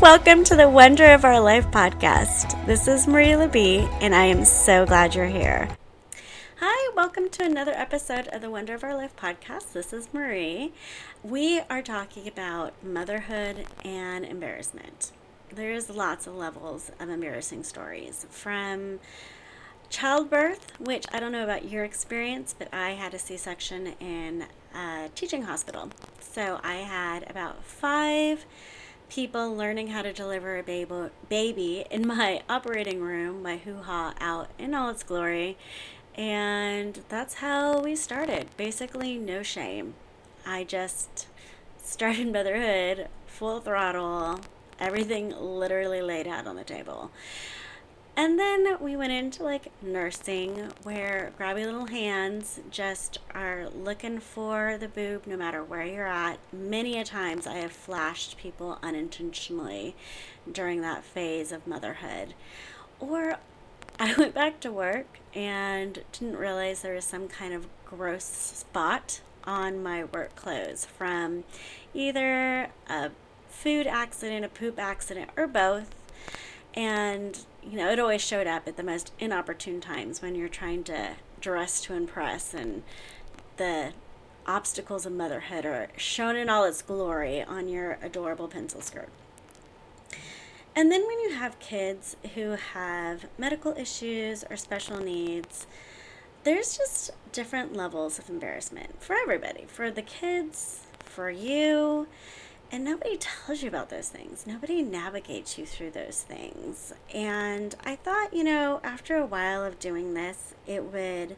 welcome to the Wonder of Our Life podcast. This is Marae Labbee, and I am so glad you're here. Hi, welcome to another episode of the Wonder of Our Life podcast. This is Marae. We are talking about motherhood and embarrassment. There's lots of levels of embarrassing stories from childbirth, which I don't know about your experience, but I had a C section in a teaching hospital. So I had about five people learning how to deliver a baby, in my operating room, my hoo ha out in all its glory. And that's how we started. Basically, no shame. I just started motherhood full throttle, everything literally laid out on the table. And then we went into like nursing, where grabby little hands just are looking for the boob no matter where you're at. Many a times I have flashed people unintentionally during that phase of motherhood. Or I went back to work and didn't realize there was some kind of gross spot on my work clothes from either a food accident, a poop accident, or both. And you know, it always showed up at the most inopportune times when you're trying to dress to impress and the obstacles of motherhood are shown in all its glory on your adorable pencil skirt. And then when you have kids who have medical issues or special needs, there's just different levels of embarrassment for everybody, for the kids, for you, and nobody tells you about those things. Nobody navigates you through those things. And I thought, you know, after a while of doing this, it would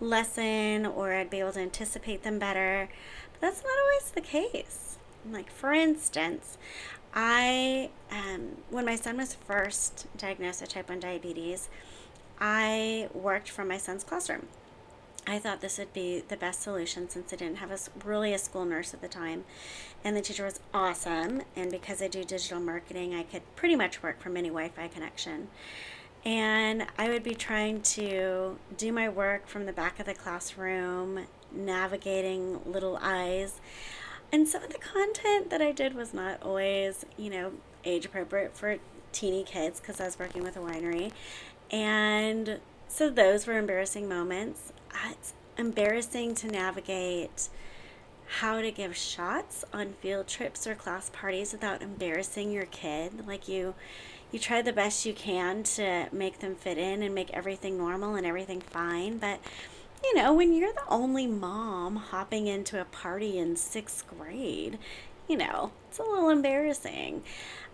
lessen or I'd be able to anticipate them better. But that's not always the case. Like, for instance, I, um, when my son was first diagnosed with type 1 diabetes, I worked from my son's classroom. I thought this would be the best solution since I didn't have a really a school nurse at the time, and the teacher was awesome. And because I do digital marketing, I could pretty much work from any Wi-Fi connection. And I would be trying to do my work from the back of the classroom, navigating little eyes. And some of the content that I did was not always, you know, age appropriate for teeny kids because I was working with a winery. And so those were embarrassing moments it's embarrassing to navigate how to give shots on field trips or class parties without embarrassing your kid. Like you you try the best you can to make them fit in and make everything normal and everything fine but you know when you're the only mom hopping into a party in sixth grade you know it's a little embarrassing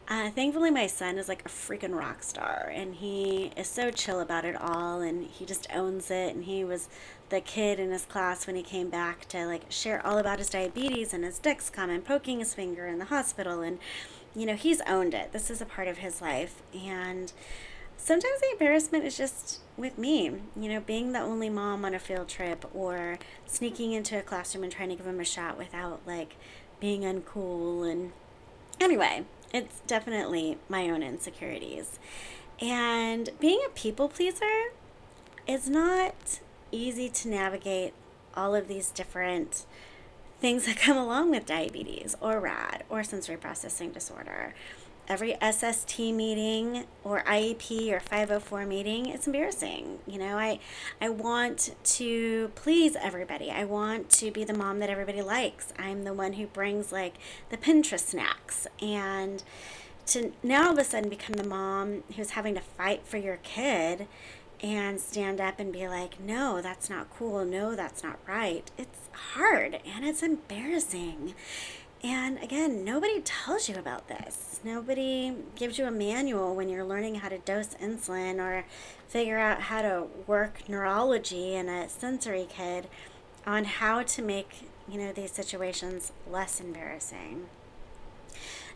uh, thankfully, my son is like a freaking rock star, and he is so chill about it all, and he just owns it. And he was the kid in his class when he came back to like share all about his diabetes and his Dexcom and poking his finger in the hospital, and you know he's owned it. This is a part of his life, and sometimes the embarrassment is just with me. You know, being the only mom on a field trip, or sneaking into a classroom and trying to give him a shot without like being uncool and anyway it's definitely my own insecurities. And being a people pleaser is not easy to navigate all of these different things that come along with diabetes or RAD or sensory processing disorder every SST meeting or IEP or 504 meeting, it's embarrassing. You know, I I want to please everybody. I want to be the mom that everybody likes. I'm the one who brings like the Pinterest snacks and to now all of a sudden become the mom who's having to fight for your kid and stand up and be like, no, that's not cool. No, that's not right. It's hard and it's embarrassing. And again, nobody tells you about this. Nobody gives you a manual when you're learning how to dose insulin or figure out how to work neurology in a sensory kid on how to make, you know, these situations less embarrassing.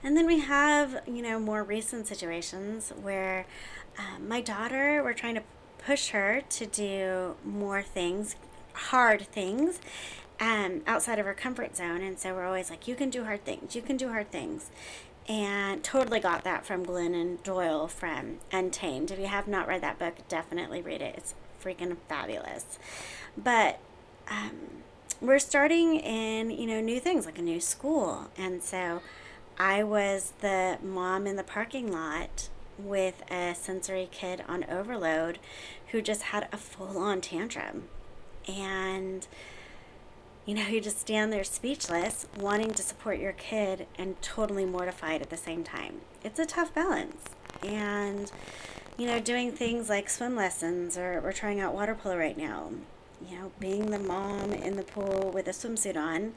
And then we have, you know, more recent situations where uh, my daughter, we're trying to push her to do more things, hard things, um, outside of her comfort zone. And so we're always like, you can do hard things, you can do hard things. And totally got that from Glennon Doyle from Untamed. If you have not read that book, definitely read it. It's freaking fabulous. But um, we're starting in, you know, new things like a new school. And so I was the mom in the parking lot with a sensory kid on overload who just had a full on tantrum. And, you know, you just stand there speechless, wanting to support your kid and totally mortified at the same time. It's a tough balance. And, you know, doing things like swim lessons or we're trying out water polo right now, you know, being the mom in the pool with a swimsuit on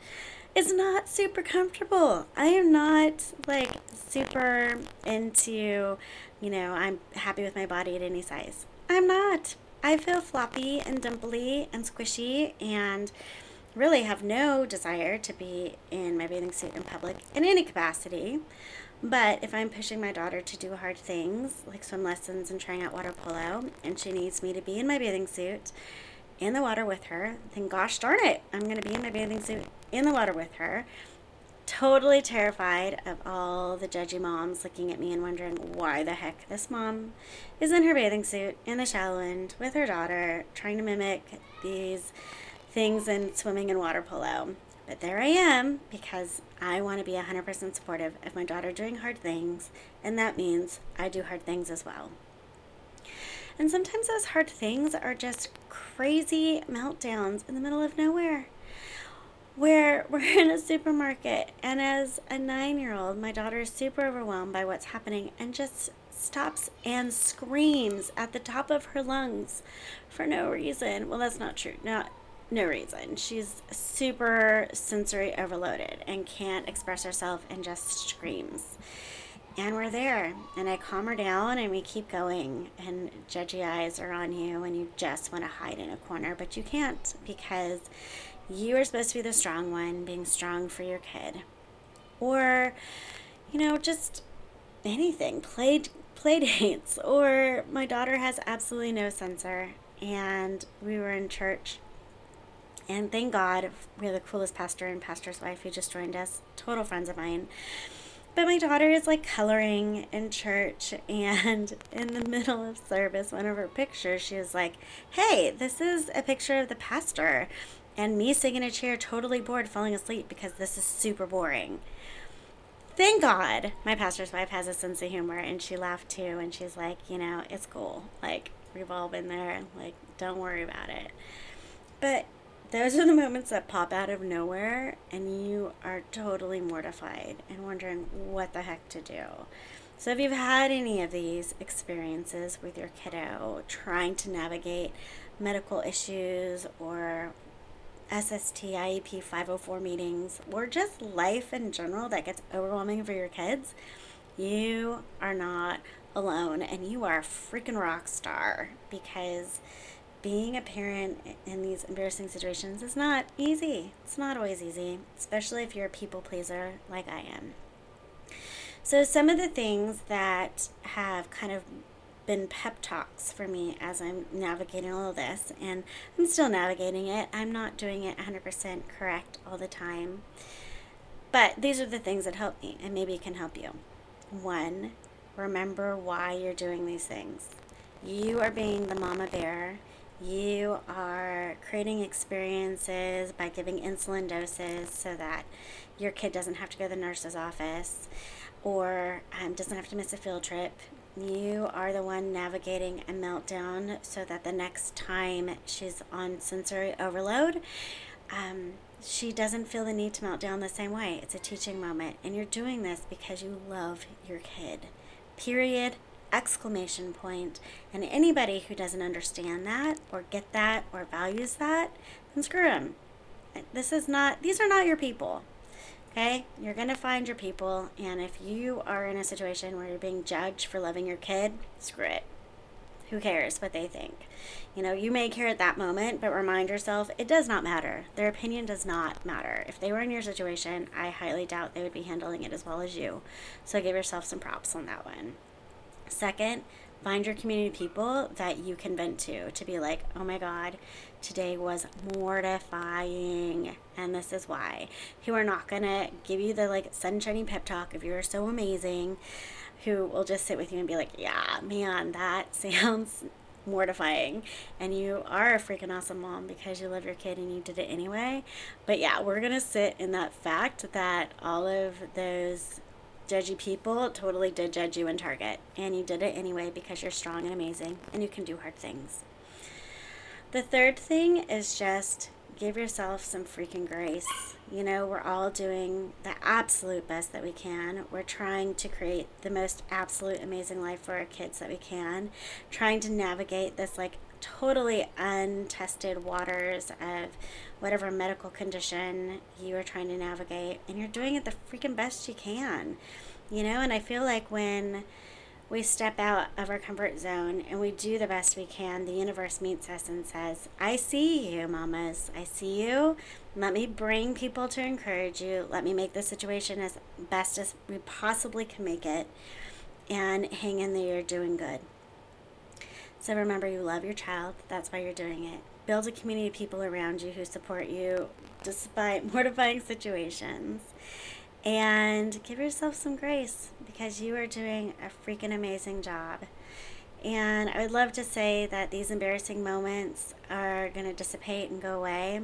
is not super comfortable. I am not like super into, you know, I'm happy with my body at any size. I'm not. I feel floppy and dimply and squishy and really have no desire to be in my bathing suit in public in any capacity. But if I'm pushing my daughter to do hard things like swim lessons and trying out water polo, and she needs me to be in my bathing suit in the water with her, then gosh darn it, I'm going to be in my bathing suit in the water with her. Totally terrified of all the judgy moms looking at me and wondering why the heck this mom is in her bathing suit in the shallow end with her daughter, trying to mimic these things in swimming and water polo. But there I am because I want to be 100% supportive of my daughter doing hard things, and that means I do hard things as well. And sometimes those hard things are just crazy meltdowns in the middle of nowhere. Where we're in a supermarket, and as a nine year old, my daughter is super overwhelmed by what's happening and just stops and screams at the top of her lungs for no reason. Well, that's not true. Not no reason. She's super sensory overloaded and can't express herself and just screams. And we're there, and I calm her down, and we keep going. And judgy eyes are on you, and you just want to hide in a corner, but you can't because you are supposed to be the strong one, being strong for your kid. Or, you know, just anything, play, play dates. Or my daughter has absolutely no censor, and we were in church and thank God we have the coolest pastor and pastor's wife who just joined us, total friends of mine. But my daughter is like coloring in church, and in the middle of service, one of her pictures, she was like, Hey, this is a picture of the pastor, and me sitting in a chair, totally bored, falling asleep because this is super boring. Thank God my pastor's wife has a sense of humor, and she laughed too, and she's like, You know, it's cool. Like, we've all been there. Like, don't worry about it. But those are the moments that pop out of nowhere and you are totally mortified and wondering what the heck to do. So, if you've had any of these experiences with your kiddo trying to navigate medical issues or SST, IEP 504 meetings, or just life in general that gets overwhelming for your kids, you are not alone and you are a freaking rock star because being a parent in these embarrassing situations is not easy. It's not always easy, especially if you're a people pleaser like I am. So, some of the things that have kind of been pep talks for me as I'm navigating all of this, and I'm still navigating it. I'm not doing it 100% correct all the time. But these are the things that help me, and maybe it can help you. One, remember why you're doing these things. You are being the mama bear you are creating experiences by giving insulin doses so that your kid doesn't have to go to the nurse's office or um, doesn't have to miss a field trip. You are the one navigating a meltdown so that the next time she's on sensory overload, um, she doesn't feel the need to melt down the same way. It's a teaching moment, and you're doing this because you love your kid. Period exclamation point. And anybody who doesn't understand that or get that or values that, then screw them. This is not, these are not your people. Okay? You're going to find your people. And if you are in a situation where you're being judged for loving your kid, screw it. Who cares what they think? You know, you may care at that moment, but remind yourself it does not matter. Their opinion does not matter. If they were in your situation, I highly doubt they would be handling it as well as you. So give yourself some props on that one. Second, find your community people that you can vent to to be like, oh my God, today was mortifying, and this is why. Who are not gonna give you the like sunshiny pep talk if you're so amazing, who will just sit with you and be like, yeah, man, that sounds mortifying and you are a freaking awesome mom because you love your kid and you did it anyway but yeah we're gonna sit in that fact that all of those judgy people totally did judge you in Target. And you did it anyway because you're strong and amazing and you can do hard things. The third thing is just give yourself some freaking grace. You know, we're all doing the absolute best that we can. We're trying to create the most absolute amazing life for our kids that we can, trying to navigate this like totally untested waters of whatever medical condition you are trying to navigate, and you're doing it the freaking best you can. You know, and I feel like when we step out of our comfort zone and we do the best we can, the universe meets us and says, I see you, mamas. I see you. Let me bring people to encourage you. Let me make the situation as best as we possibly can make it. And hang in there, you're doing good. So remember, you love your child. That's why you're doing it. Build a community of people around you who support you despite mortifying situations. And give yourself some grace because you are doing a freaking amazing job. And I would love to say that these embarrassing moments are going to dissipate and go away.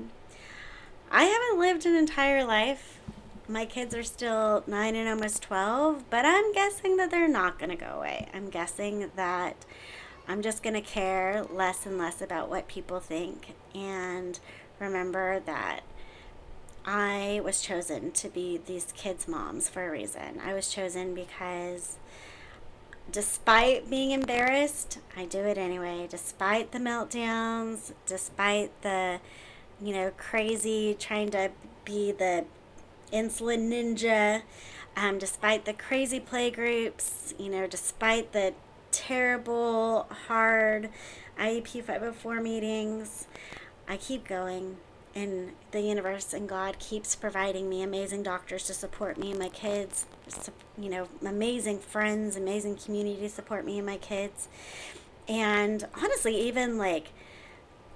I haven't lived an entire life. My kids are still 9 and almost 12, but I'm guessing that they're not going to go away. I'm guessing that I'm just going to care less and less about what people think and remember that I was chosen to be these kids' moms for a reason. I was chosen because despite being embarrassed, I do it anyway. Despite the meltdowns, despite the, you know, crazy trying to be the insulin ninja, um, despite the crazy play groups, you know, despite the terrible, hard IEP 504 meetings. I keep going, and the universe and God keeps providing me amazing doctors to support me and my kids, you know, amazing friends, amazing community to support me and my kids. And honestly, even like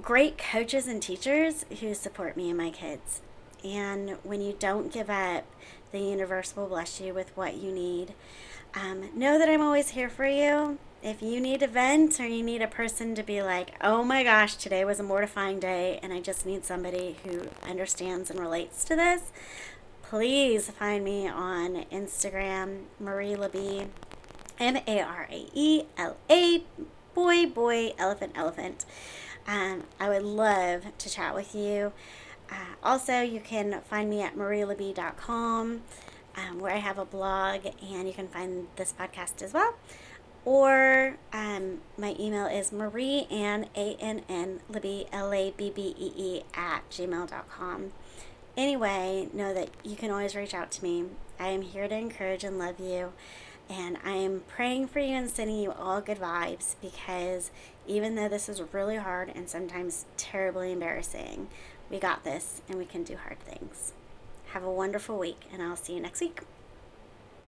great coaches and teachers who support me and my kids. And when you don't give up, the universe will bless you with what you need. Um, know that I'm always here for you. If you need a vent or you need a person to be like, oh my gosh, today was a mortifying day and I just need somebody who understands and relates to this, please find me on Instagram, Marae Labbee, M A R A E L A, boy, boy, elephant, elephant. Um, I would love to chat with you. Uh, also, you can find me at maraelabbee.com um, where I have a blog and you can find this podcast as well. Or um, my email is Marae Ann, A N N, Labbee, L A B B E E, at gmail.com. Anyway, know that you can always reach out to me. I am here to encourage and love you. And I am praying for you and sending you all good vibes because even though this is really hard and sometimes terribly embarrassing, we got this and we can do hard things. Have a wonderful week, and I'll see you next week.